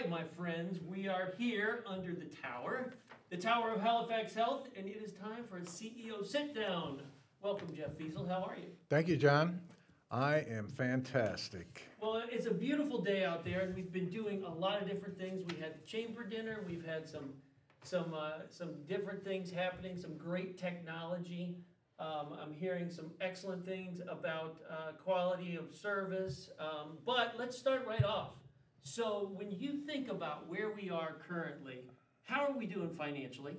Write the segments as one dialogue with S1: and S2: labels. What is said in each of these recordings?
S1: right, my friends, we are here under the tower, the Tower of Halifax Health, and it is time for a CEO sit down. Welcome, Jeff Feasel. How are you?
S2: Thank you, John. I am fantastic.
S1: Well, it's a beautiful day out there, and we've been doing a lot of different things. We had the chamber dinner. We've had some, some, uh, some different things happening. Some great technology. Um, I'm hearing some excellent things about uh, quality of service. Um, but let's start right off. So, when you think about where we are currently, how are we doing financially?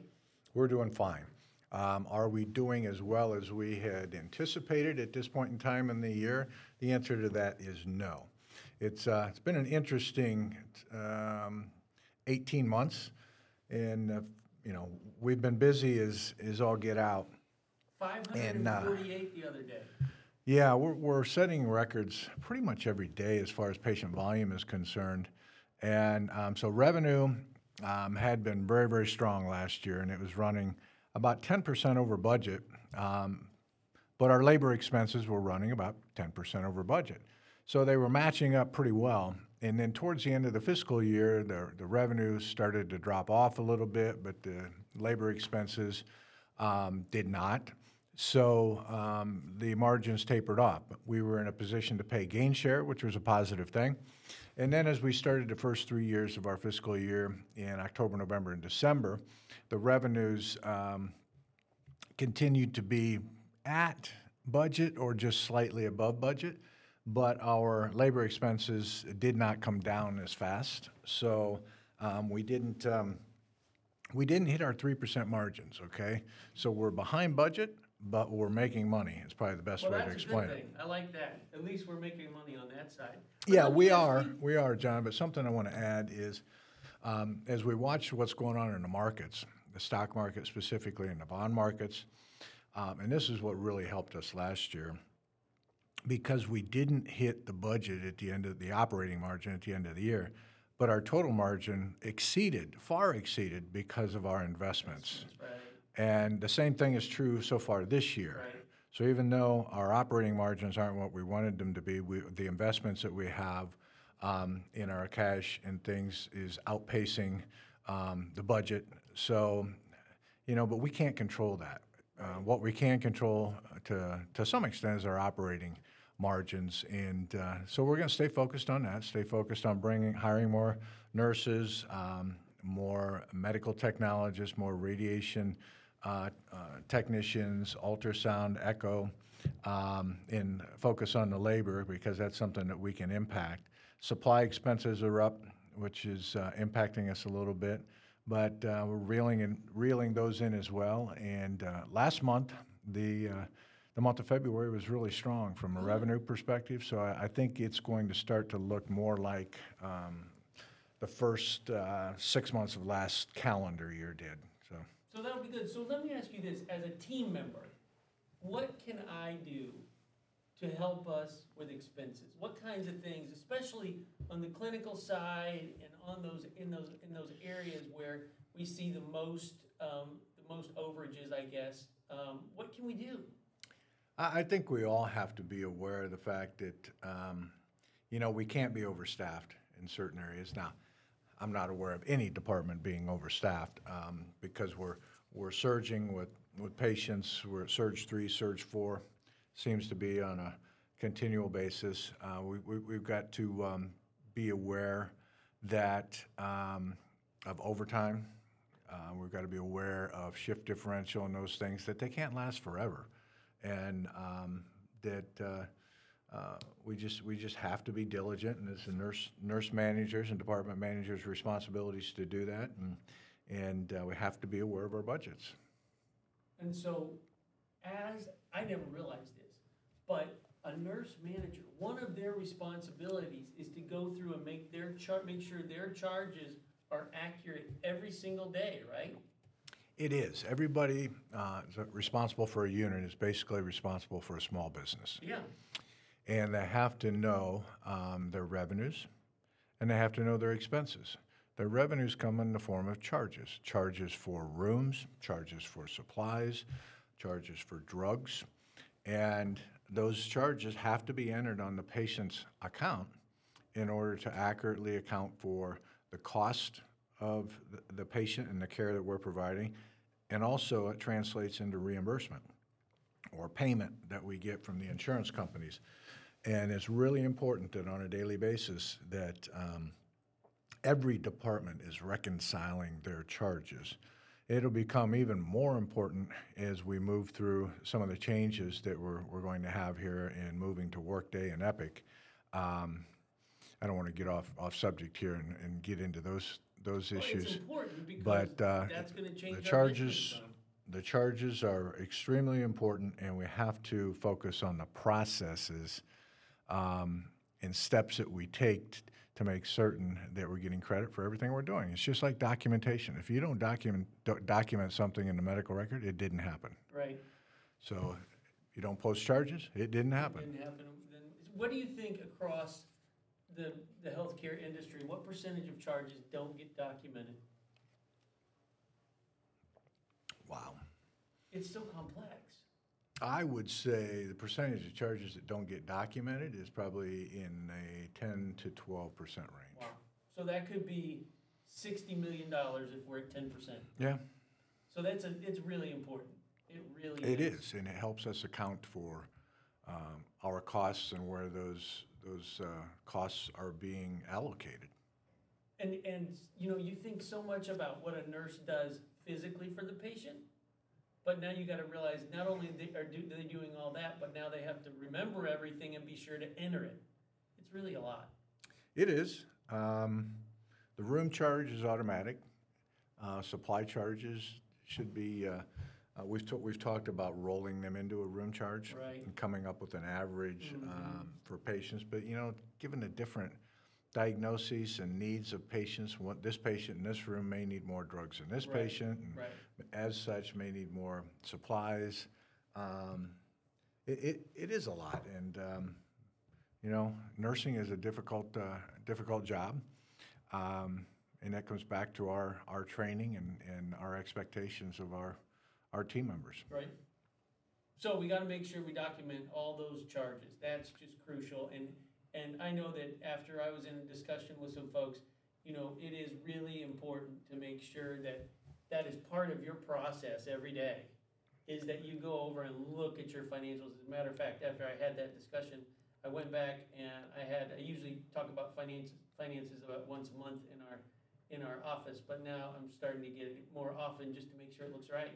S2: We're doing fine. Um, are we doing as well as we had anticipated at this point in time in the year? The answer to that is no. It's, uh, it's been an interesting um, 18 months, and uh, you know we've been busy as, as all get out.
S1: 548 the other day.
S2: Yeah, we're, we're setting records pretty much every day as far as patient volume is concerned. And um, so revenue um, had been very, very strong last year, and it was running about 10% over budget. Um, but our labor expenses were running about 10% over budget. So they were matching up pretty well. And then towards the end of the fiscal year, the, the revenues started to drop off a little bit, but the labor expenses um, did not. So um, the margins tapered off. We were in a position to pay gain share, which was a positive thing. And then as we started the first three years of our fiscal year in October, November, and December, the revenues um, continued to be at budget or just slightly above budget, but our labor expenses did not come down as fast. So um, we didn't. Um, we didn't hit our 3% margins, okay? So we're behind budget, but we're making money. It's probably the best
S1: Well,
S2: way to
S1: that's a
S2: explain
S1: good
S2: it.
S1: thing. I like that. At least we're making money on that side. But
S2: Yeah,
S1: let me
S2: we
S1: ask
S2: are.
S1: you-
S2: We are, John. But something I want to add is, um, as we watch what's going on in the markets, the stock market specifically, and the bond markets, um, and this is what really helped us last year, because we didn't hit the budget at the end of the operating margin at the end of the year, but our total margin exceeded, far exceeded, because of our investments.
S1: Right,
S2: And the same thing is true so far this year.
S1: Right.
S2: So even though our operating margins aren't what we wanted them to be, we, the investments that we have um, in our cash and things is outpacing um, the budget. So, you know, but we can't control that. Uh, what we can control uh, to, to some extent is our operating margins. And uh, so we're going to stay focused on that, stay focused on bringing, hiring more nurses, um, more medical technologists, more radiation uh, uh, technicians, ultrasound, echo, um, and focus on the labor because that's something that we can impact. Supply expenses are up, which is uh, impacting us a little bit, but uh, we're reeling and reeling those in as well. And uh, last month, the uh, the month of February was really strong from a revenue perspective. So I, I think it's going to start to look more like um, the first uh, six months of last calendar year did. So.
S1: That'll be good. So let me ask you this, as a team member, what can I do to help us with expenses? What kinds of things, especially on the clinical side and on those, in those, in those areas where we see the most, um, the most overages, I guess? Um, what can we do?
S2: I, I think we all have to be aware of the fact that, um, you know, we can't be overstaffed in certain areas. Now, I'm not aware of any department being overstaffed um, because we're, we're surging with, with patients. We're at surge three, surge four, seems to be on a continual basis. Uh, we, we, we've got to um, be aware that um, of overtime. Uh, we've got to be aware of shift differential and those things that they can't last forever, and um, that uh, uh, we just we just have to be diligent, and it's the nurse nurse managers and department managers' responsibilities to do that, and and uh, we have to be aware of our budgets.
S1: And so, as, I never realized this, but a nurse manager, one of their responsibilities is to go through and make their chart, make sure their charges are accurate every single day, right?
S2: It is. Everybody uh, responsible for a unit is basically responsible for a small business.
S1: Yeah,
S2: and they have to know um, their revenues and they have to know their expenses. Their revenues come in the form of charges charges for rooms, charges for supplies, charges for drugs. And those charges have to be entered on the patient's account in order to accurately account for the cost of the- the patient and the care that we're providing, and also it translates into reimbursement or payment that we get from the insurance companies. And it's really important that on a daily basis that um, every department is reconciling their charges. It'll become even more important as we move through some of the changes that we're, we're going to have here in moving to Workday and Epic. Um, I don't want to get off, off subject here and, and get into those, those
S1: Well, It's
S2: issues.
S1: important because
S2: But uh,
S1: that's gonna change
S2: the
S1: our
S2: charges, the charges are extremely important, and we have to focus on the processes um, and steps that we take t- to make certain that we're getting credit for everything we're doing. It's just like documentation. If you don't document, do- document something in the medical record, it didn't happen.
S1: Right.
S2: So you don't post charges, it didn't happen.
S1: Didn't happen, then, what do you think across the, the healthcare industry, what percentage of charges don't get documented?
S2: Wow.
S1: It's so complex.
S2: I would say the percentage of charges that don't get documented is probably in a 10 to 12 percent range.
S1: Wow. So that could be sixty million dollars if we're at ten percent.
S2: Yeah,
S1: So that's a, it's really important. It really is.
S2: it is, and it helps us account for um, our costs and where those, those uh, costs are being allocated.
S1: And, and, you know, you think so much about what a nurse does physically for the patient, but now you gotta realize, not only they are do, they doing all that, but now they have to remember everything and be sure to enter it. It's really a lot.
S2: It is. Um, The room charge is automatic. Uh, Supply charges should be, uh, uh, we've, ta- we've talked about rolling them into a room charge.
S1: Right.
S2: And coming up with an average um, for patients, but, you know, given the different diagnoses and needs of patients, what, this patient in this room may need more drugs than this
S1: Right,
S2: patient. and
S1: right.
S2: As such, may need more supplies. Um, It, it, it is a lot, and, um, you know, nursing is a difficult, uh, difficult job. Um, and that comes back to our, our training and, and our expectations of our, our team members.
S1: Right. So we gotta make sure we document all those charges, that's just crucial, and, and I know that after I was in a discussion with some folks, you know, it is really important to make sure that that is part of your process every day, is that you go over and look at your financials. As a matter of fact, after I had that discussion, I went back and I had, I usually talk about finance, finances about once a month in our, in our office, but now I'm starting to get it more often just to make sure it looks right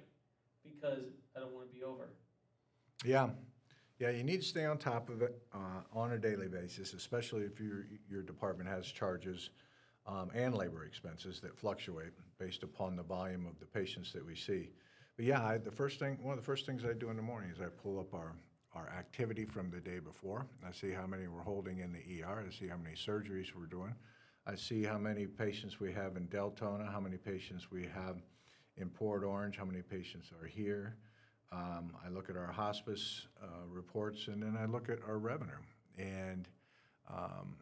S1: because I don't want to be over.
S2: Yeah, yeah, you need to stay on top of it uh, on a daily basis, especially if your, your department has charges um, and labor expenses that fluctuate based upon the volume of the patients that we see. But yeah, I, the first thing, one of the first things I do in the morning is I pull up our, our activity from the day before. I see how many we're holding in the ER, I see how many surgeries we're doing. I see how many patients we have in Deltona, how many patients we have in Port Orange, how many patients are here. Um, I look at our hospice uh, reports, and then I look at our revenue. And, um,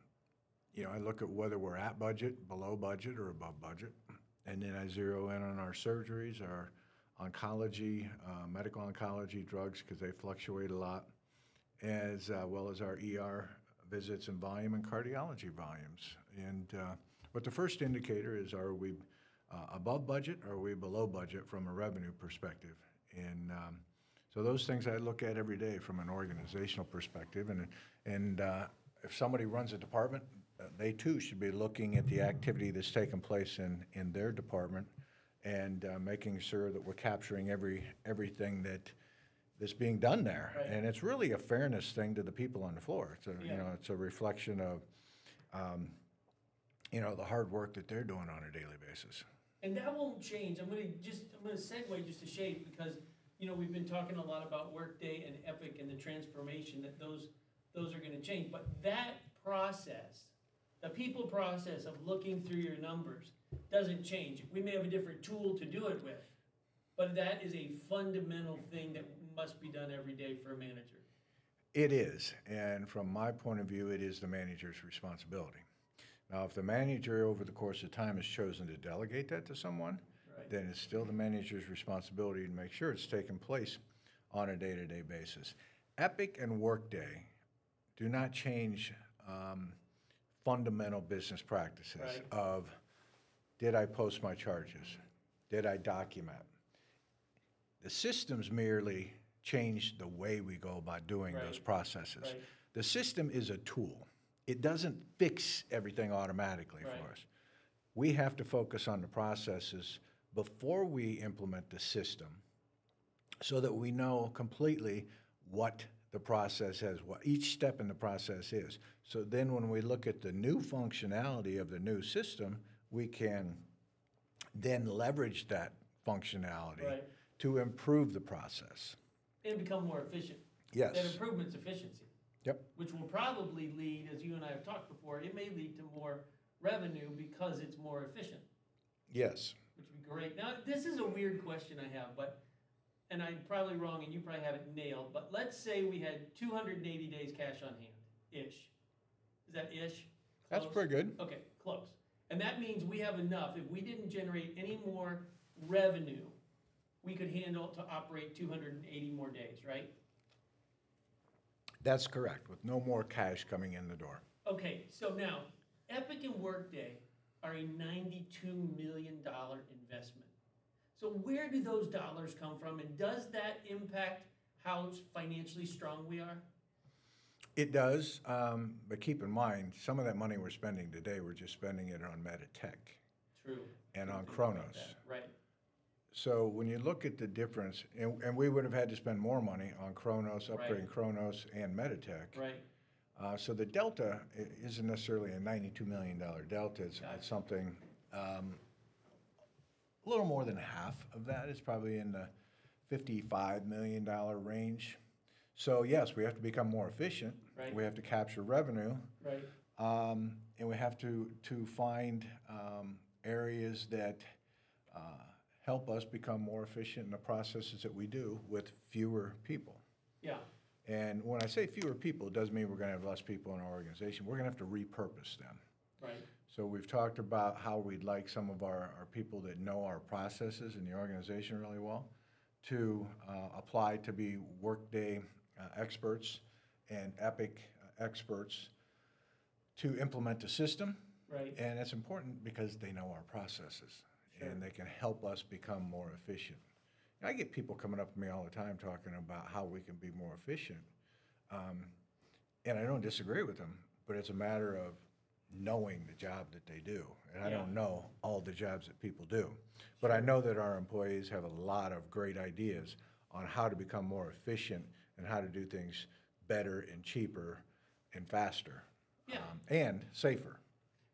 S2: you know, I look at whether we're at budget, below budget, or above budget. And then I zero in on our surgeries, our oncology, uh, medical oncology drugs, because they fluctuate a lot, as uh, well as our ER visits and volume and cardiology volumes. And uh, what the first indicator is, are we uh, above budget or are we below budget from a revenue perspective? And um, so those things I look at every day from an organizational perspective. And, and uh, if somebody runs a department, uh, they too should be looking at the activity that's taking place in, in their department and uh, making sure that we're capturing every, everything that, that's being done there.
S1: Right.
S2: And it's really a fairness thing to the people on the floor. It's a,
S1: Yeah.
S2: you know, it's a reflection of, um, you know, the hard work that they're doing on a daily basis.
S1: And that won't change. I'm gonna just, I'm gonna segue just a shade because, you know, we've been talking a lot about Workday and Epic and the transformation that those, those are gonna change. But that process, the people process of looking through your numbers doesn't change. We may have a different tool to do it with, but that is a fundamental thing that must be done every day for a manager.
S2: It is, and from my point of view, it is the manager's responsibility. Now, if the manager over the course of time has chosen to delegate that to someone, then it's still the manager's responsibility to make sure it's taking place on a day-to-day basis. Epic and Workday do not change um, fundamental business practices
S1: Right.
S2: of Did I post my charges? Did I document? The systems merely change the way we go about doing those
S1: Right.
S2: processes.
S1: Right.
S2: The system is a tool. It doesn't fix everything automatically
S1: Right.
S2: for us. We have to focus on the processes before we implement the system so that we know completely what the process is, what each step in the process is. So then when we look at the new functionality of the new system, we can then leverage that functionality
S1: Right.
S2: to improve the process.
S1: And become more efficient.
S2: Yes.
S1: That improvement's efficiency.
S2: Yep.
S1: Which will probably lead, as you and I have talked before, it may lead to more revenue because it's more efficient,
S2: Yes.
S1: which would be great. Now, this is a weird question I have, but, and I'm probably wrong and you probably have it nailed, but let's say we had two hundred and eighty days cash on hand, ish. Is that ish?
S2: That's pretty good.
S1: Okay, close. And that means we have enough, if we didn't generate any more revenue, we could handle to operate two hundred and eighty more days, right?
S2: That's correct, with no more cash coming in the door.
S1: Okay, so now, Epic and Workday are a ninety-two million dollar investment. So where do those dollars come from, and does that impact how financially strong we are?
S2: It does, um, but keep in mind, some of that money we're spending today, we're just spending it on Meditech
S1: True.
S2: and on
S1: think about
S2: Kronos.
S1: that. Right,
S2: So when you look at the difference, and, and we would have had to spend more money on Kronos,
S1: Right.
S2: upgrading Kronos and Meditech.
S1: right,
S2: Uh, so the delta i- isn't necessarily a ninety-two million dollar delta, it's, something, um, a little more than half of that is probably in the fifty-five million dollar range. So yes, we have to become more efficient.
S1: Right.
S2: We have to capture revenue.
S1: right,
S2: Um, and we have to, to find, um, areas that, uh, help us become more efficient in the processes that we do with fewer people.
S1: yeah,
S2: And when I say fewer people, it doesn't mean we're gonna have less people in our organization. We're gonna have to repurpose them.
S1: right,
S2: So we've talked about how we'd like some of our, our people that know our processes in the organization really well to uh, apply to be Workday uh, experts and Epic uh, experts to implement the system.
S1: right,
S2: And it's important because they know our processes. And they can help us become more efficient. And I get people coming up to me all the time talking about how we can be more efficient. Um, and I don't disagree with them, but it's a matter of knowing the job that they do. And I don't know all the jobs that people do. But I know that our employees have a lot of great ideas on how to become more efficient and how to do things better and cheaper and faster.
S1: Yeah.
S2: um, And safer.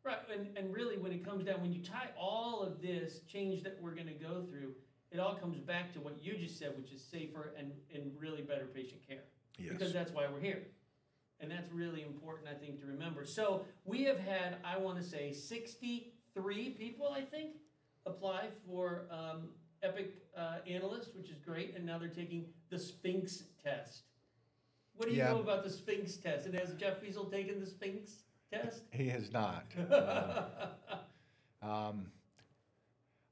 S1: Right. And, and really, when it comes down, when you tie all of this change that we're gonna go through, it all comes back to what you just said, which is safer and, and really better patient care.
S2: Yes.
S1: Because that's why we're here. And that's really important, I think, to remember. So we have had, I want to say, sixty-three people, I think, apply for um, Epic uh, Analyst, which is great, and now they're taking the Sphinx test. What do you
S2: Yeah.
S1: know about the Sphinx test? And has Jeff Feasel taken the Sphinx test?
S2: He has not. Uh, um,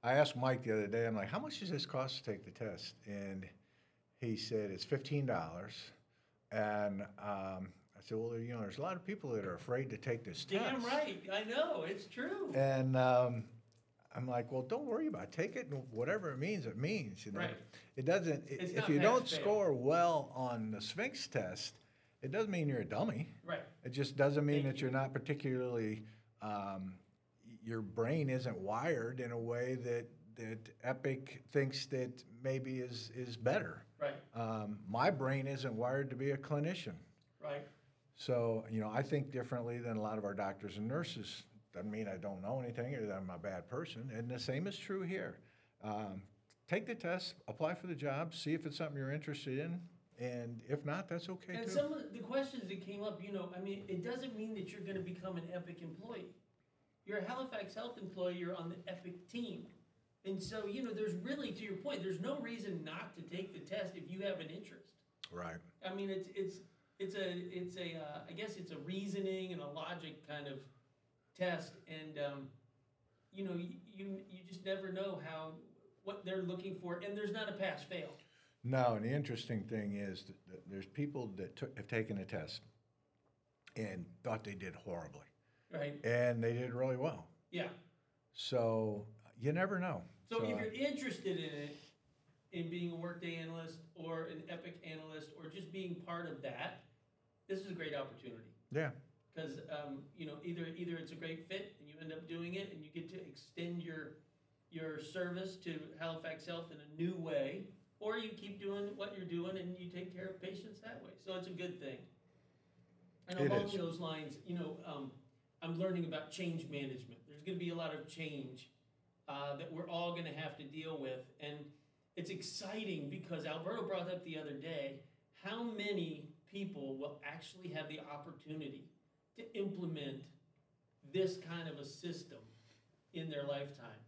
S2: I asked Mike the other day, I'm like, how much does this cost to take the test? And he said, it's fifteen dollars. And um, I said, well, you know, there's a lot of people that are afraid to take this test.
S1: Damn right, I know, it's true.
S2: And um, I'm like, well, don't worry about it. Take it, and whatever it means, it means. You know,
S1: Right.
S2: it doesn't. i-
S1: It's
S2: if you don't
S1: fail.
S2: score well on the Sphinx test, it doesn't mean you're a dummy.
S1: Right,
S2: It just doesn't mean
S1: Thank
S2: that you're not particularly, um, your brain isn't wired in a way that, that Epic thinks that maybe is, is better.
S1: right,
S2: Um, my brain isn't wired to be a clinician.
S1: right,
S2: So, you know, I think differently than a lot of our doctors and nurses. Doesn't mean I don't know anything or that I'm a bad person. And the same is true here. Um, take the test, apply for the job, see if it's something you're interested in. And if not, that's okay
S1: And
S2: too.
S1: some of the questions that came up, you know, I mean, it doesn't mean that you're gonna become an Epic employee. You're a Halifax Health employee, you're on the Epic team. And so, you know, there's really, to your point, there's no reason not to take the test if you have an interest.
S2: Right.
S1: I mean, it's, it's, it's a, it's a, uh, I guess it's a reasoning and a logic kind of test, and, um, you know, you, you, you just never know how, what they're looking for, and there's not a pass-fail.
S2: No, and the interesting thing is that there's people that took, have taken a test and thought they did horribly,
S1: Right,
S2: and they did really well.
S1: yeah,
S2: So you never know.
S1: So if you're interested in it, in being a Workday analyst or an Epic analyst, or just being part of that, this is a great opportunity.
S2: yeah,
S1: Because, um, you know, either, either it's a great fit and you end up doing it and you get to extend your, your service to Halifax Health in a new way, or you keep doing what you're doing and you take care of patients that way. So it's a good thing. And
S2: It
S1: along
S2: is.
S1: those lines, you know, um, I'm learning about change management. There's gonna be a lot of change, uh, that we're all gonna have to deal with. And it's exciting because Alberto brought up the other day, how many people will actually have the opportunity to implement this kind of a system in their lifetime.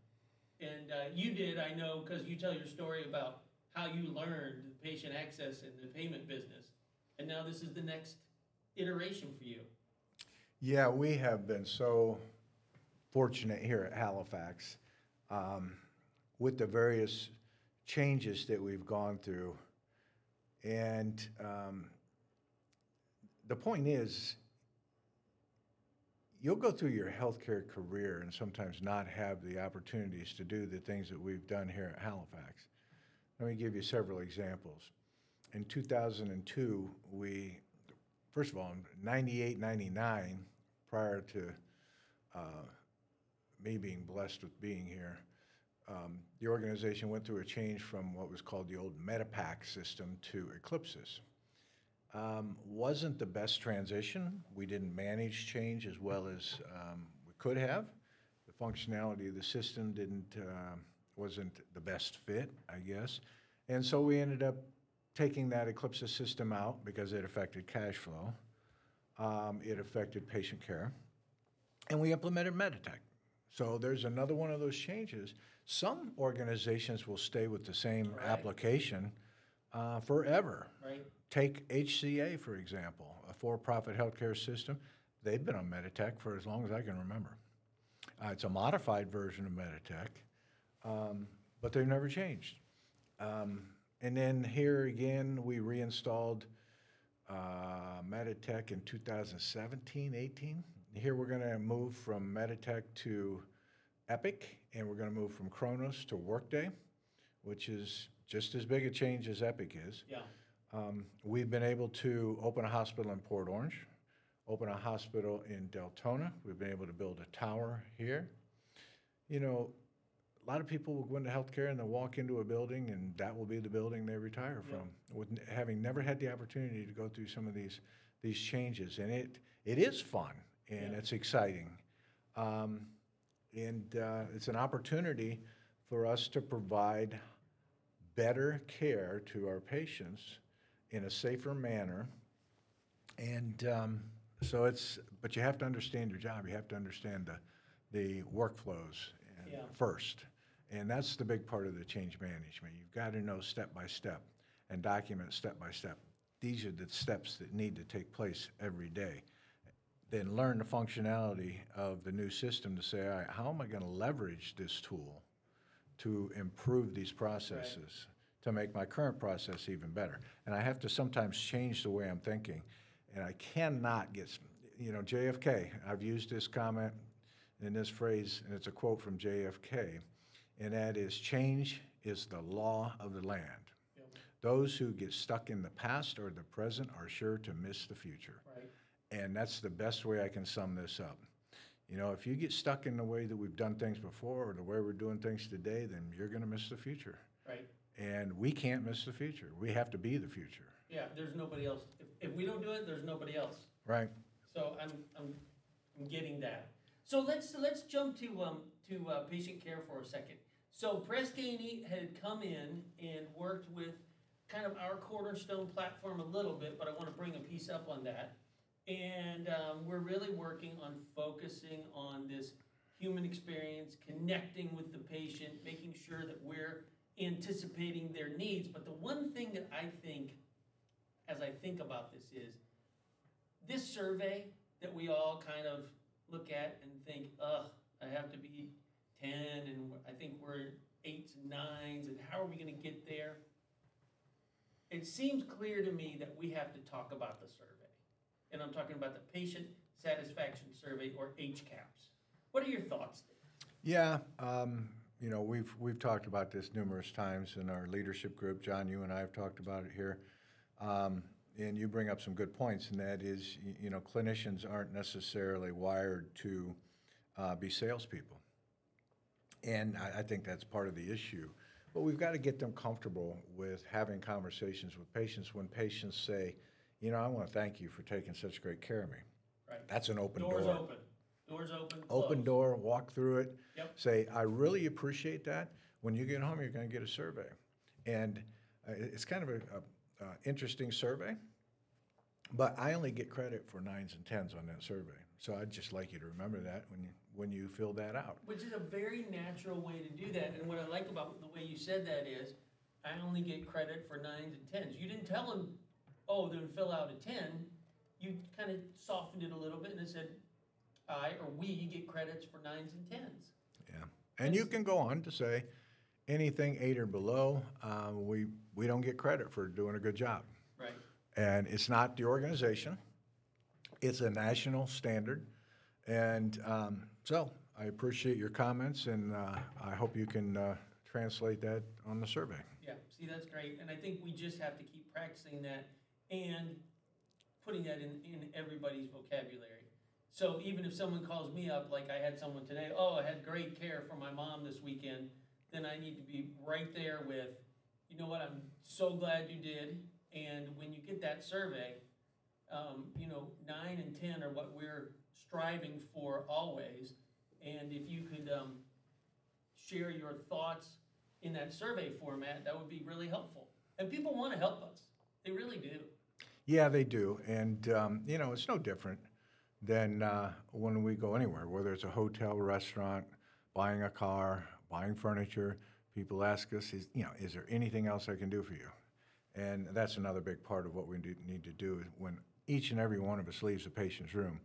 S1: And uh, you did, I know, because you tell your story about how you learned patient access and the payment business. And now this is the next iteration for you.
S2: yeah, we have been so fortunate here at Halifax um, with the various changes that we've gone through. And um, the point is, you'll go through your healthcare career and sometimes not have the opportunities to do the things that we've done here at Halifax. Let me give you several examples. In 2002, we, first of all, in 98, 99, prior to uh, me being blessed with being here, um, the organization went through a change from what was called the old Metapac system to Eclipsys. Um, wasn't the best transition. We didn't manage change as well as um, we could have. The functionality of the system didn't um wasn't the best fit, I guess, and so we ended up taking that Eclipsys system out because it affected cash flow. Um, it affected patient care, and we implemented Meditech. So there's another one of those changes. Some organizations will stay with the same
S1: Right.
S2: application uh, forever.
S1: Right?
S2: Take HCA, for example, a for-profit healthcare system. They've been on Meditech for as long as I can remember. Uh, it's a modified version of Meditech, um, but they've never changed. Um, and then here again, we reinstalled uh, Meditech in 2017, 18. Here we're going to move from Meditech to Epic, and we're going to move from Kronos to Workday, which is just as big a change as Epic is.
S1: Yeah.
S2: Um, We've been able to open a hospital in Port Orange, open a hospital in Deltona. We've been able to build a tower here. You know, a lot of people will go into healthcare and they'll walk into a building and that will be the building they retire
S1: Yeah.
S2: from, with having never had the opportunity to go through some of these, these changes. And it, it is fun and
S1: Yeah.
S2: it's exciting. Um, And uh, it's an opportunity for us to provide better care to our patients in a safer manner. And um, so it's, but you have to understand your job. You have to understand the, the workflows
S1: Yeah.
S2: first. And that's the big part of the change management. You've got to know step by step and document step by step. These are the steps that need to take place every day. Then learn the functionality of the new system to say, all right, how am I going to leverage this tool to improve these processes, to make my current process even better? And I have to sometimes change the way I'm thinking. And I cannot get, you know, JFK, I've used this comment in this phrase, and it's a quote from JFK, and that is, change is the law of the land.
S1: Yep.
S2: Those who get stuck in the past or the present are sure to miss the future.
S1: Right.
S2: And that's the best way I can sum this up. You know, if you get stuck in the way that we've done things before or the way we're doing things today, then you're going to miss the future.
S1: Right.
S2: And we can't miss the future. We have to be the future.
S1: Yeah, there's nobody else. If, if we don't do it, there's nobody else.
S2: Right?
S1: So I'm, I'm, I'm getting that. So let's, let's jump to, um, to, uh, patient care for a second. So Press Ganey had come in and worked with kind of our cornerstone platform a little bit, but I wanna bring a piece up on that. And, um, we're really working on focusing on this human experience, connecting with the patient, making sure that we're anticipating their needs. But the one thing that I think, as I think about this is, this survey that we all kind of look at and think, ugh, I have to be ten, and I think we're eights and nines, and how are we gonna get there? It seems clear to me that we have to talk about the survey. And I'm talking about the Patient Satisfaction Survey, or HCAHPS. What are your thoughts there?
S2: Yeah, um, you know, we've, we've talked about this numerous times in our leadership group. John, you and I have talked about it here. Um, and you bring up some good points, and that is, you know, clinicians aren't necessarily wired to uh, be salespeople. And I, I think that's part of the issue. But we've got to get them comfortable with having conversations with patients when patients say, you know, I want to thank you for taking such great care of me.
S1: Right.
S2: That's an open door.
S1: Doors open, doors open,
S2: Open door, walk through it.
S1: Yep.
S2: Say, I really appreciate that. When you get home, you're going to get a survey. And uh, it's kind of a, a, a interesting survey, but I only get credit for nines and tens on that survey. So I'd just like you to remember that when you, when you fill that out.
S1: Which is a very natural way to do that, and what I like about the way you said that is, I only get credit for nines and tens. You didn't tell them, oh, then fill out a ten. You kind of softened it a little bit and said, I or we get credits for nines and tens.
S2: Yeah. And you can go on to say, anything eight or below, uh, we, we don't get credit for doing a good job. And it's not the organization, it's a national standard. And um, so I appreciate your comments, and uh, I hope you can uh, translate that on the survey.
S1: Yeah, see, that's great, and I think we just have to keep practicing that and putting that in, in everybody's vocabulary. So even if someone calls me up, like I had someone today, oh, I had great care for my mom this weekend, then I need to be right there with, you know what, I'm so glad you did, and when you get that survey, um, you know, nine and ten are what we're striving for always, and if you could, um, share your thoughts in that survey format, that would be really helpful. And people want to help us. They really do.
S2: Yeah, they do. And, um, you know, it's no different than uh, when we go anywhere, whether it's a hotel, restaurant, buying a car, buying furniture. People ask us, is, you know, is there anything else I can do for you? And that's another big part of what we do, need to do is when each and every one of us leaves a patient's room,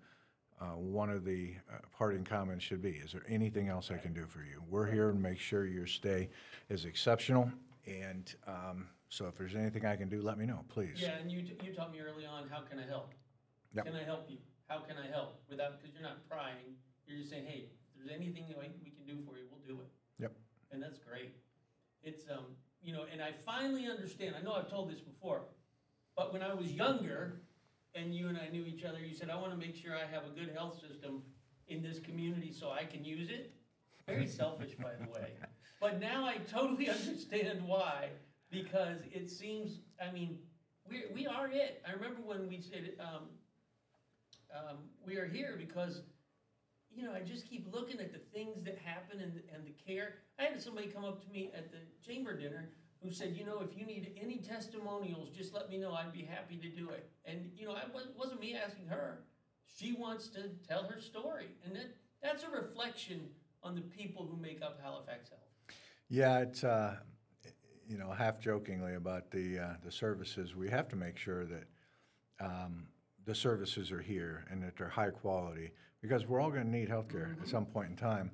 S2: uh, one of the uh, parting comments should be, is there anything else I can do for you? We're here to make sure your stay is exceptional. And um, so if there's anything I can do, let me know, please.
S1: Yeah, and you, you taught me early on, how can I help?
S2: Yep.
S1: Can I help you? How can I help? Without, because you're not prying, you're just saying, hey, if there's anything that we can do for you, we'll do it.
S2: Yep.
S1: And that's great. It's, um, you know, and I finally understand, I know I've told this before, but when I was younger, and you and I knew each other, you said, I wanna make sure I have a good health system in this community so I can use it. Very selfish, by the way. But now I totally understand why, because it seems, I mean, we, we are it. I remember when we said, um, um, we are here because, you know, I just keep looking at the things that happen and, and the care. I had somebody come up to me at the chamber dinner who said, you know, if you need any testimonials, just let me know. I'd be happy to do it. And, you know, I wa- wasn't me asking her. She wants to tell her story. And that, that's a reflection on the people who make up Halifax Health.
S2: Yeah, it's, uh, you know, half jokingly about the, uh, the services, we have to make sure that um, the services are here and that they're high quality, because we're all gonna need healthcare at some point in time.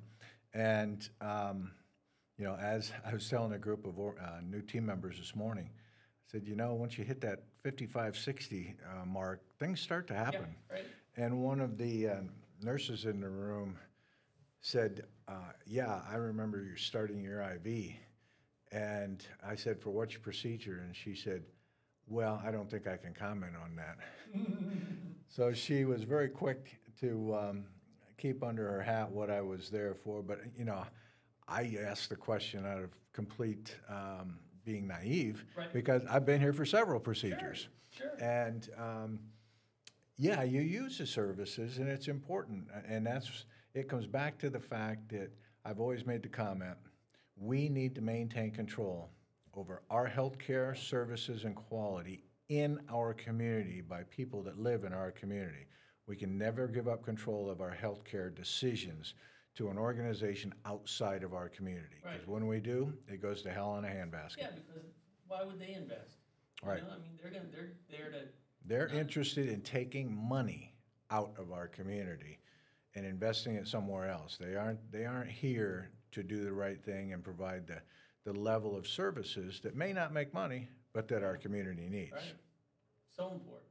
S2: And, um, you know, as I was telling a group of uh, new team members this morning, I said, you know, once you hit that 55, 60 uh, mark, things start to
S1: Yeah,
S2: happen.
S1: right?
S2: And one of the uh, nurses in the room said, uh, Yeah, I remember you starting your IV. And I said, For which procedure? And she said, Well, I don't think I can comment on that. so she was very quick to um, keep under her hat what I was there for. But, you know, I asked the question out of complete um, being naive
S1: Right.
S2: because I've been here for several procedures.
S1: Sure.
S2: And um, yeah, you use the services, and it's important. And that's it comes back to the fact that I've always made the comment: we need to maintain control over our healthcare services and quality in our community by people that live in our community. We can never give up control of our healthcare decisions to an organization outside of our community. Because
S1: Right.
S2: when we do, it goes to hell in a handbasket.
S1: Yeah, because why would they invest? You
S2: Right.
S1: know, I mean, they're gonna, they're there to,
S2: They're interested in taking money out of our community and investing it somewhere else. They aren't, they aren't here to do the right thing and provide the, the level of services that may not make money, but that our community needs.
S1: right? So important,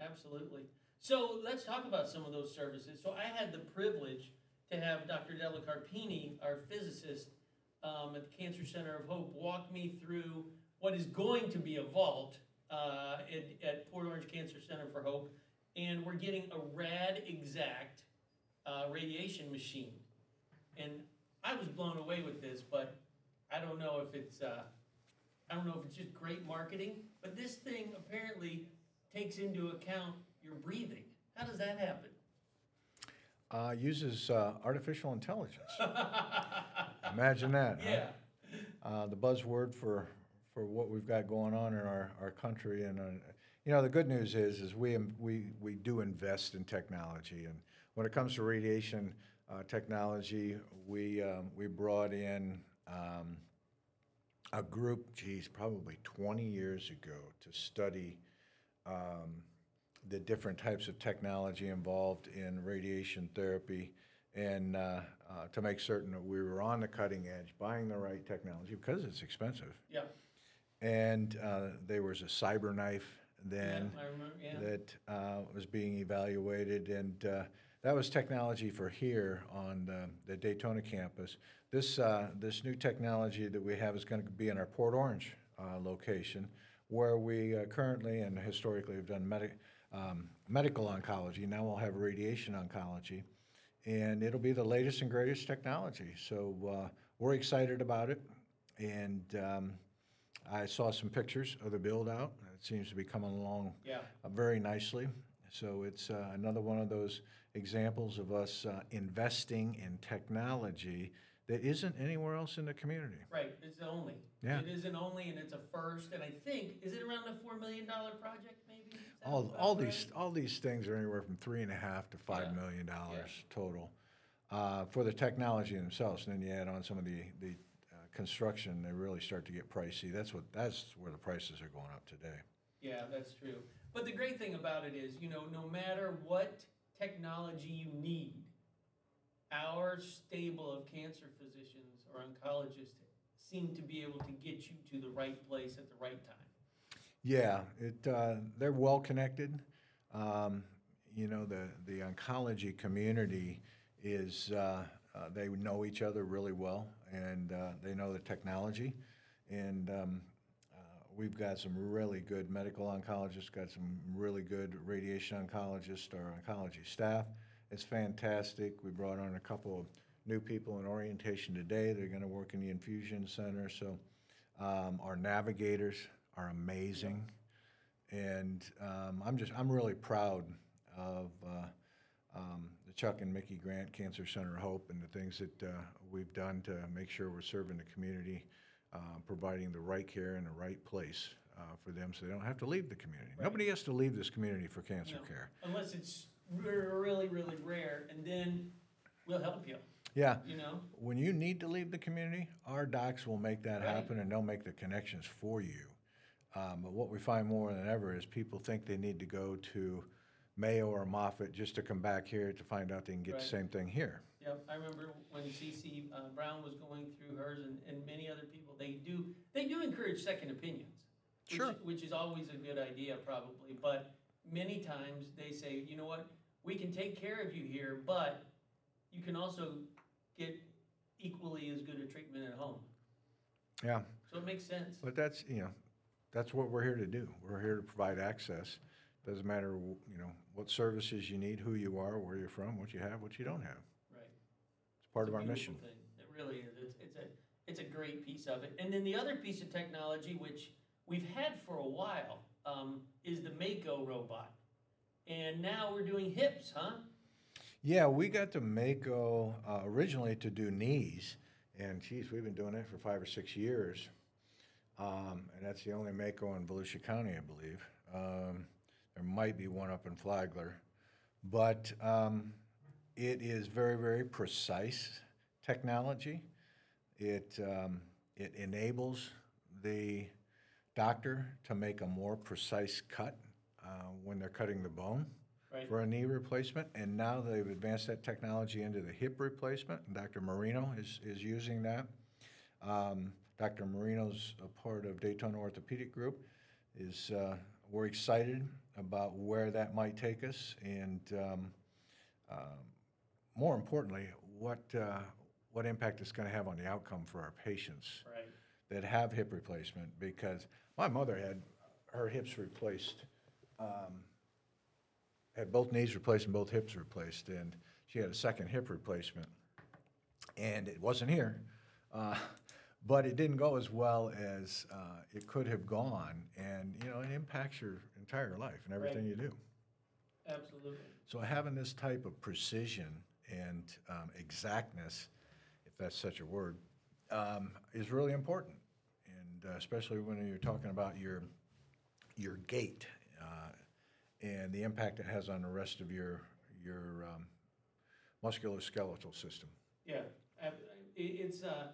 S1: absolutely. So let's talk about some of those services. So I had the privilege to have Dr. Della Carpini, our physicist, um, at the Cancer Center of Hope, walk me through what is going to be a vault, uh, at, at Port Orange Cancer Center for Hope. And we're getting a Radixact, uh, radiation machine. And I was blown away with this, but I don't know if it's, uh, I don't know if it's just great marketing, but this thing apparently takes into account your breathing. How does that happen?
S2: Uh, uses uh, artificial intelligence. Imagine that. huh?
S1: Yeah,
S2: uh, the buzzword for, for what we've got going on in our, our country. And, uh, you know, the good news is, is we, we, we do invest in technology. And when it comes to radiation uh, technology, we, um, we brought in um, a group, geez, probably 20 years ago to study um, the different types of technology involved in radiation therapy and uh, uh, to make certain that we were on the cutting edge, buying the right technology because it's expensive.
S1: yeah,
S2: And uh, there was a CyberKnife
S1: yeah,
S2: then
S1: I remember, yeah,
S2: that uh, was being evaluated, and uh, that was technology for here on the, the Daytona campus. This uh, this new technology that we have is going to be in our Port Orange uh, location, where we uh, currently and historically have done medic, um, medical oncology. Now we'll have radiation oncology, and it'll be the latest and greatest technology. So uh, we're excited about it, and. Um, I saw some pictures of the build out. It seems to be coming along
S1: yeah,
S2: uh, very nicely. So it's uh, another one of those examples of us uh, investing in technology that isn't anywhere else in the community.
S1: right, it's the only.
S2: Yeah.
S1: It is an only and it's a first, and I think, is it around a four million dollar project maybe?
S2: All,
S1: about
S2: all
S1: right.
S2: these all these things are anywhere from three and a half to five
S1: Yeah.
S2: million dollars total uh, for the technology themselves. And then you add on some of the the uh, construction, they really start to get pricey. That's what that's where the prices are going up today.
S1: Yeah, that's true. But the great thing about it is, you know, no matter what technology you need, our stable of cancer physicians or oncologists seem to be able to get you to the right place at the right time.
S2: Yeah, it, uh, they're well connected. Um, you know, the, the oncology community is, uh, uh, they know each other really well and uh, they know the technology. And um, uh, we've got some really good medical oncologists, got some really good radiation oncologists, our oncology staff. It's fantastic. We brought on a couple of new people in orientation today. They're going to work in the infusion center. So um, our navigators are amazing, and um, I'm just I'm really proud of uh, um, the Chuck and Mickey Grant Cancer Center of Hope and the things that uh, we've done to make sure we're serving the community, uh, providing the right care in the right place uh, for them, so they don't have to leave the community. Nobody has to leave this community for cancer care.
S1: Unless it's really, really rare, and then we'll help you,
S2: Yeah.
S1: you know?
S2: When you need to leave the community, our docs will make that
S1: Right.
S2: happen and they'll make the connections for you. Um, but what we find more than ever is people think they need to go to Mayo or Moffitt just to come back here to find out they can get
S1: Right.
S2: the same thing here.
S1: Yep, I remember when CC uh, Brown was going through hers and, and many other people, they do, they do encourage second opinions. which-
S2: Sure.
S1: Which is always a good idea probably, but many times they say, you know what, we can take care of you here, but you can also get equally as good a treatment at home.
S2: Yeah,
S1: So it makes sense.
S2: but that's, you know, that's what we're here to do. We're here to provide access. Doesn't matter, you know, what services you need, who you are, where you're from, what you have, what you don't have.
S1: Right.
S2: It's part
S1: It's
S2: of our mission.
S1: thing. It really is. It's, it's a, it's a great piece of it. And then the other piece of technology, which we've had for a while, um, is the Mako robot. And now we're doing hips, huh?
S2: Yeah, we got to Mako uh, originally to do knees, and geez, we've been doing it for five or six years. Um, and that's the only Mako in Volusia County, I believe. Um, there might be one up in Flagler, but um, it is very, very precise technology. It um, it enables the doctor to make a more precise cut uh, when they're cutting the bone
S1: Right.
S2: for a knee replacement, and now they've advanced that technology into the hip replacement, and Dr. Marino is, is using that. Um, Dr. Marino's a part of Daytona Orthopedic Group, is, uh, we're excited about where that might take us, and um, um, more importantly, what, uh, what impact it's gonna have on the outcome for our patients
S1: Right,
S2: that have hip replacement, because my mother had her hips replaced, um, had both knees replaced and both hips replaced, and she had a second hip replacement. And it wasn't here, uh, but it didn't go as well as uh, it could have gone, and, you know, it impacts your entire life and everything you do.
S1: absolutely.
S2: So having this type of precision and um, exactness, if that's such a word, um, is really important. And uh, especially when you're talking about your, your gait uh, and the impact it has on the rest of your, your um, musculoskeletal system.
S1: Yeah, it's, uh,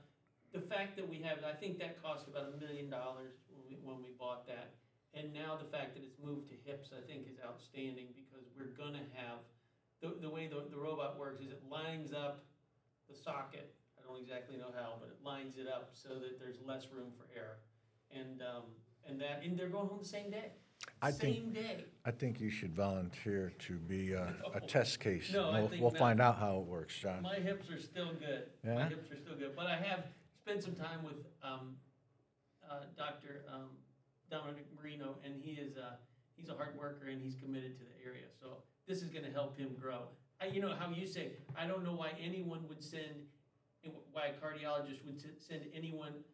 S1: the fact that we have, I think that cost about a million dollars when we, when we bought that. And now the fact that it's moved to hips, I think is outstanding because we're gonna have, the, the way the, the robot works is it lines up the socket. I don't exactly know how, but it lines it up so that there's less room for error. And, um, and that, and they're going home the same day.
S2: I think-
S1: day.
S2: I think you should volunteer to be uh, a test case.
S1: No, I
S2: We'll-
S1: think
S2: We'll
S1: not.
S2: find out how it works, John.
S1: My hips are still good. My
S2: Yeah?
S1: hips are still good, but I have spent some time with, um, uh, Dr. um, Dominic Marino, and he is, uh, he's a hard worker and he's committed to the area, so this is gonna help him grow. I, you know, how you say, I don't know why anyone would send, why a cardiologist would s- send anyone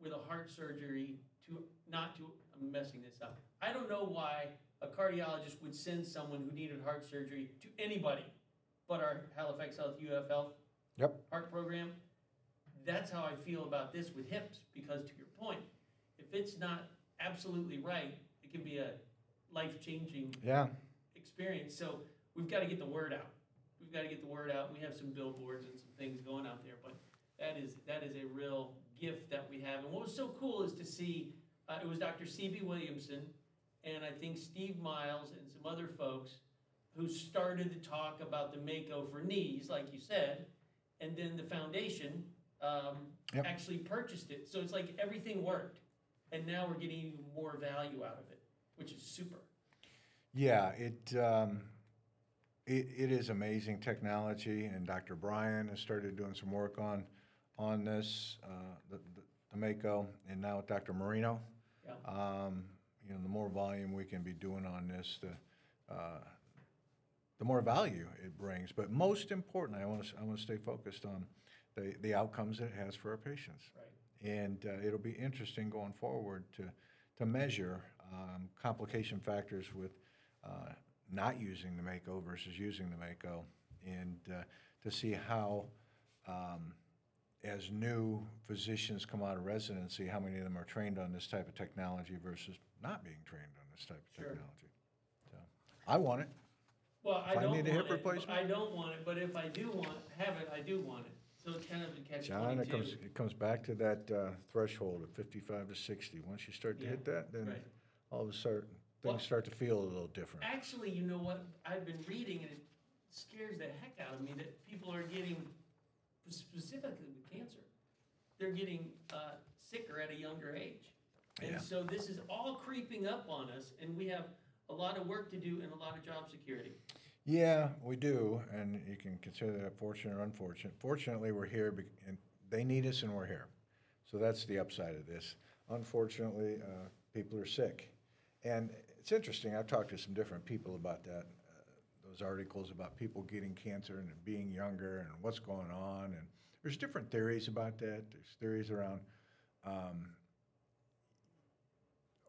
S1: with a heart surgery to, not to, I'm messing this up. I don't know why a cardiologist would send someone who needed heart surgery to anybody but our Halifax Health UF Health
S2: Yep.
S1: heart program. That's how I feel about this with hips, because to your point, if it's not absolutely right, it can be a life-changing
S2: Yeah,
S1: experience. So we've got to get the word out. We've got to get the word out. We have some billboards and some things going out there, but that is, that is a real gift that we have. And what was so cool is to see, uh, it was Dr. C.B. Williamson and I think Steve Miles and some other folks who started to talk about the Mako for knees, like you said, and then the foundation um,
S2: Yep.
S1: actually purchased it. So it's like everything worked, and now we're getting even more value out of it, which is super.
S2: Yeah, it, um, it, it is amazing technology, and Dr. Bryan has started doing some work on, on this, uh, the, the- the Mako, and now with Dr. Marino.
S1: Yeah.
S2: Um, you know, the more volume we can be doing on this, the, uh, the more value it brings. But most importantly, I want to, I want to stay focused on the, the outcomes that it has for our patients.
S1: Right.
S2: And uh, it'll be interesting going forward to, to measure um, complication factors with uh, not using the Mako versus using the Mako, and uh, to see how, um, as new physicians come out of residency, how many of them are trained on this type of technology versus not being trained on this type of
S1: Sure.
S2: technology. So, I want it.
S1: Well, I
S2: If I
S1: don't
S2: need a hip
S1: want it,
S2: replacement?
S1: I don't want it, but if I do want, have it, I do want it. So it's kind of a catch
S2: John, it comes,
S1: twenty-two.
S2: it comes back to that uh, threshold of 55 to 60. Once you start to
S1: Yeah,
S2: hit that, then
S1: right.
S2: all of a sudden,
S1: Well-
S2: things start to feel a little different.
S1: Actually, you know what, I've been reading and it scares the heck out of me that people are getting, specifically with cancer, they're getting, uh, sicker at a younger age.
S2: Yeah.
S1: And so this is all creeping up on us and we have a lot of work to do and a lot of job security.
S2: Yeah, we do, and you can consider that fortunate or unfortunate. Fortunately, we're here, and they need us, and we're here. So that's the upside of this. Unfortunately, uh, people are sick. And it's interesting, I've talked to some different people about that, uh, those articles about people getting cancer and being younger and what's going on. And there's different theories about that. There's theories around um,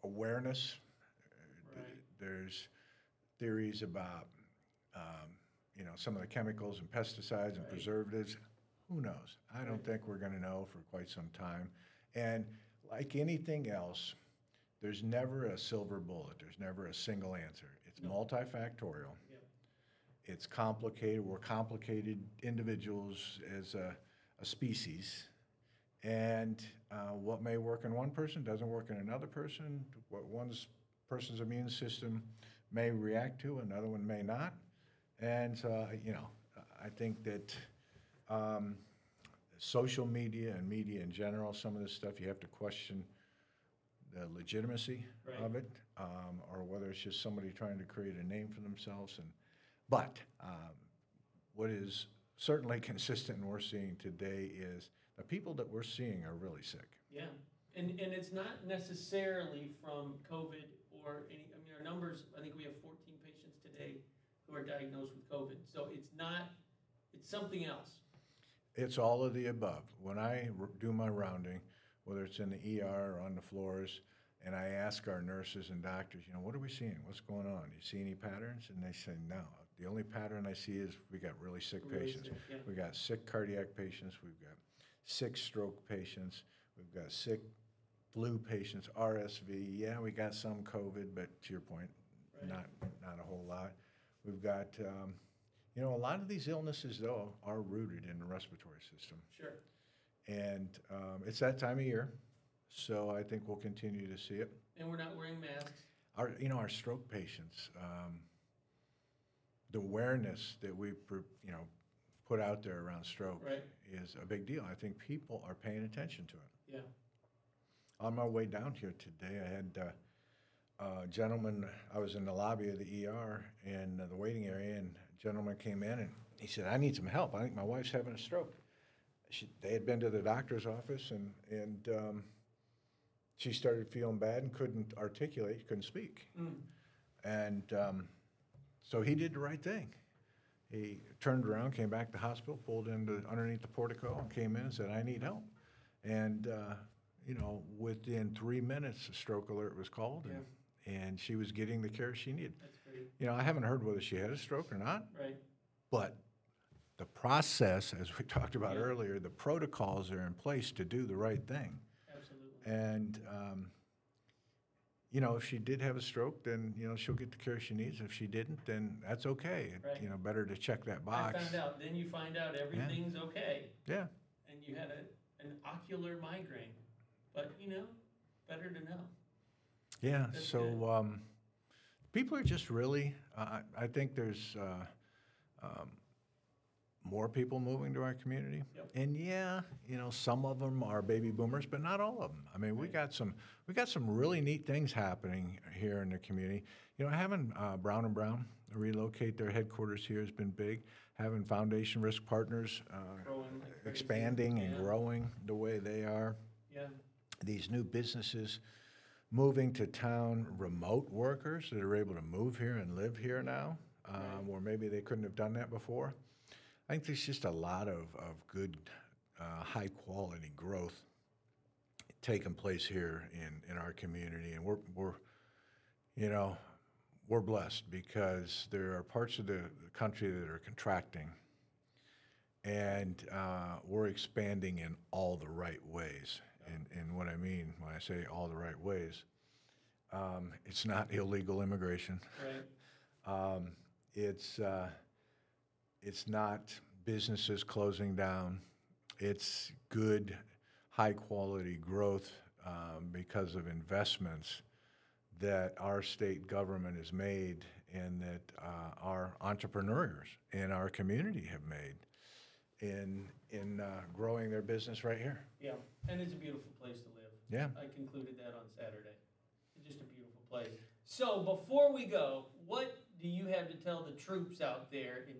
S2: awareness.
S1: Right.
S2: There's theories about, um, you know, some of the chemicals and pesticides and
S1: Right.
S2: preservatives. Who knows? I don't
S1: Right.
S2: think we're going to know for quite some time. And like anything else, there's never a silver bullet. There's never a single answer. It's
S1: No.
S2: multifactorial.
S1: Yep.
S2: It's complicated. We're complicated individuals as a, a species. And uh, what may work in one person doesn't work in another person. What one person's immune system may react to, another one may not. And, uh, you know, I think that um, social media and media in general, some of this stuff, you have to question the legitimacy
S1: Right.
S2: of it, um, or whether it's just somebody trying to create a name for themselves. And, but um, what is certainly consistent and we're seeing today is the people that we're seeing are really sick.
S1: Yeah, and, and it's not necessarily from COVID or any, I mean, our numbers, I think we have fourteen patients today who are diagnosed with COVID. So it's not, it's something else.
S2: It's all of the above. When I r- do my rounding, whether it's in the ER or on the floors, and I ask our nurses and doctors, you know, what are we seeing? What's going on? Do You see any patterns? And they say, no. The only pattern I see is we got really sick
S1: Really
S2: patients.
S1: sick, yeah.
S2: We got sick cardiac patients. We've got sick stroke patients. We've got sick flu patients, RSV. Yeah, we got some COVID, but to your point,
S1: Right.
S2: not not a whole lot. We've got, um, you know, a lot of these illnesses though are rooted in the respiratory system,
S1: Sure.
S2: and um, it's that time of year, so I think we'll continue to see it.
S1: And we're not wearing masks.
S2: Our, you know, our stroke patients, um, the awareness that we, you know, put out there around stroke
S1: Right.
S2: is a big deal. I think people are paying attention to it.
S1: Yeah.
S2: On my way down here today, I had uh, a gentleman, I was in the lobby of the ER in the waiting area, and a gentleman came in and he said, I need some help. I think my wife's having a stroke. She, they had been to the doctor's office and, and um, she started feeling bad and couldn't articulate, couldn't speak.
S1: Mm.
S2: And um, so he did the right thing. He turned around, came back to the hospital, pulled into underneath the portico, and came in and said, "I need help." And uh, you know, within three minutes, a stroke alert was called, and, and she was getting the care she needed.
S1: That's great.
S2: You know, I haven't heard whether she had a stroke or not,
S1: Right.
S2: but the process, as we talked about
S1: Yeah.
S2: earlier, the protocols are in place to do the right thing.
S1: Absolutely.
S2: And, um, you know, if she did have a stroke, then, you know, she'll get the care she needs. If she didn't, then that's okay. It-
S1: Right.
S2: You know, better to check that box.
S1: I found out, then you find out everything's okay
S2: Yeah,
S1: and you had a, an ocular migraine. But, you know, better to know.
S2: yeah.
S1: That's
S2: So, um, people are just really, uh, I, I think there's, uh, um, more people moving to our community.
S1: Yep.
S2: And yeah, you know, some of them are baby boomers, but not all of them. I mean, we got some, we got some really neat things happening here in the community. You know, having uh, Brown and Brown relocate their headquarters here has been big. Having Foundation Risk Partners uh,
S1: Growing
S2: expanding and
S1: Yeah.
S2: growing the way they are.
S1: Yeah,
S2: These new businesses moving to town, remote workers that are able to move here and live here now, um,
S1: Right.
S2: where maybe they couldn't have done that before. I think there's just a lot of, of good, uh, high quality growth taking place here in, in our community. And we're, we're, you know, we're blessed because there are parts of the, country that are contracting. And uh, we're expanding in all the right ways. And, and what I mean when I say all the right ways, um, it's not illegal immigration.
S1: right.
S2: Um, it's, uh, it's not businesses closing down. It's good, high-quality growth um, because of investments that our state government has made and that uh, our entrepreneurs in our community have made in, in uh, growing their business right here.
S1: Yeah, and it's a beautiful place to live.
S2: Yeah.
S1: I concluded that on Saturday. It's just a beautiful place. So before we go, what do you have to tell the troops out there in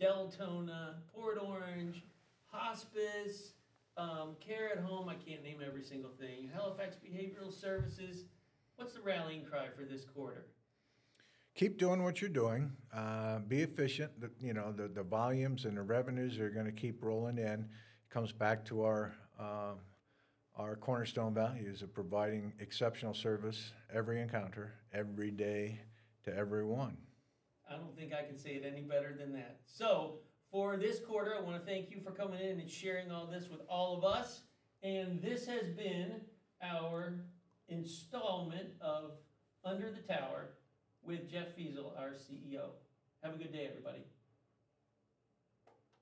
S1: Deltona, Port Orange, hospice, um, care at home? I can't name every single thing. Halifax Behavioral Services. What's the rallying cry for this quarter?
S2: keep doing what you're doing. Uh, be efficient. The, you know, the, the volumes and the revenues are going to keep rolling in. It Comes back to our um our cornerstone values of providing exceptional service every encounter, every day, to everyone.
S1: I don't think I can say it any better than that. So, for this quarter, I want to thank you for coming in and sharing all this with all of us. And this has been our installment of Under the Tower with Jeff Feasel, our CEO. Have a good day, everybody.